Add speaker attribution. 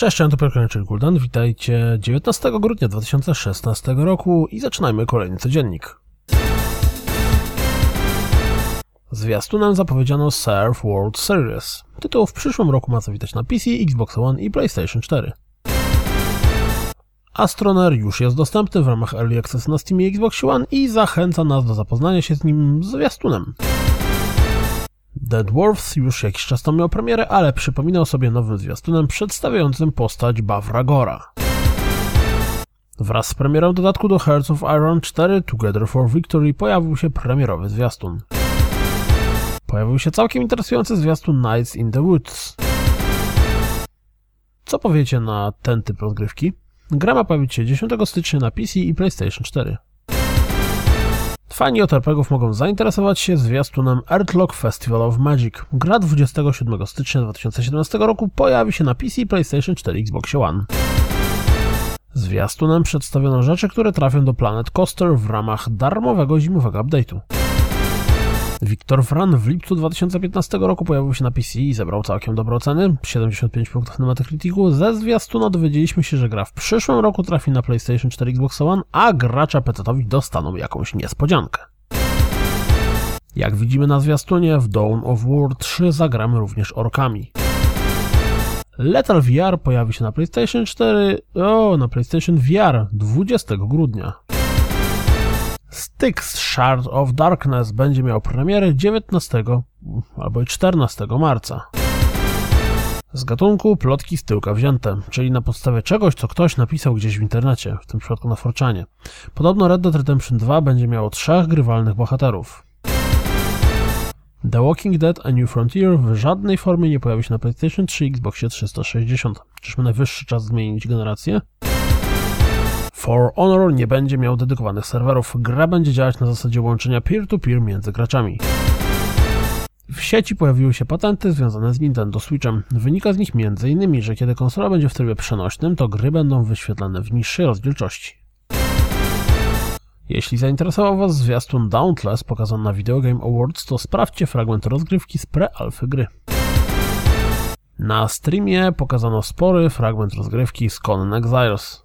Speaker 1: Cześć, ja to czyli Guldan. Witajcie 19 grudnia 2016 roku i zaczynajmy kolejny codziennik. Zwiastunem zapowiedziano Surf World Series. Tytuł w przyszłym roku ma zawitać na PC, Xbox One i PlayStation 4. Astroner już jest dostępny w ramach Early Access na Steam i Xbox One i zachęca nas do zapoznania się z nim zwiastunem. The Dwarfs już jakiś czas temu miał premierę, ale przypominał sobie nowym zwiastunem przedstawiającym postać Bavragora. Wraz z premierą dodatku do Hearts of Iron 4 Together for Victory pojawił się premierowy zwiastun. Pojawił się całkiem interesujący zwiastun Nights in the Woods. Co powiecie na ten typ rozgrywki? Gra ma pojawić się 10 stycznia na PC i PlayStation 4. Fani OTRPGów mogą zainteresować się zwiastunem Earthlock Festival of Magic. Gra 27 stycznia 2017 roku pojawi się na PC, PlayStation 4 i Xbox One. Zwiastunem przedstawiono rzeczy, które trafią do Planet Coaster w ramach darmowego zimowego update'u. Victor Fran w lipcu 2015 roku pojawił się na PC i zebrał całkiem dobre oceny, 75 punktów na Metacriticu. Ze zwiastuna dowiedzieliśmy się, że gra w przyszłym roku trafi na PlayStation 4 Xbox One, a gracza PC-owi dostaną jakąś niespodziankę. Jak widzimy na zwiastunie, w Dawn of War 3 zagramy również orkami. Lethal VR pojawi się na PlayStation 4, o, na PlayStation VR 20 grudnia. Styx Shard of Darkness będzie miał premierę 19 albo 14 marca. Z gatunku plotki z tyłka wzięte, czyli na podstawie czegoś, co ktoś napisał gdzieś w internecie, w tym przypadku na Forczanie. Podobno Red Dead Redemption 2 będzie miało trzech grywalnych bohaterów. The Walking Dead A New Frontier w żadnej formie nie pojawi się na PlayStation 3 i Xboxie 360. Czyżby najwyższy czas zmienić generację? For Honor nie będzie miał dedykowanych serwerów. Gra będzie działać na zasadzie łączenia peer-to-peer -peer między graczami. W sieci pojawiły się patenty związane z Nintendo Switchem. Wynika z nich m.in., że kiedy konsola będzie w trybie przenośnym, to gry będą wyświetlane w niższej rozdzielczości. Jeśli zainteresował Was zwiastun Dauntless pokazany na Video Game Awards, to sprawdźcie fragment rozgrywki z pre-alfy gry. Na streamie pokazano spory fragment rozgrywki z Conan Exiles.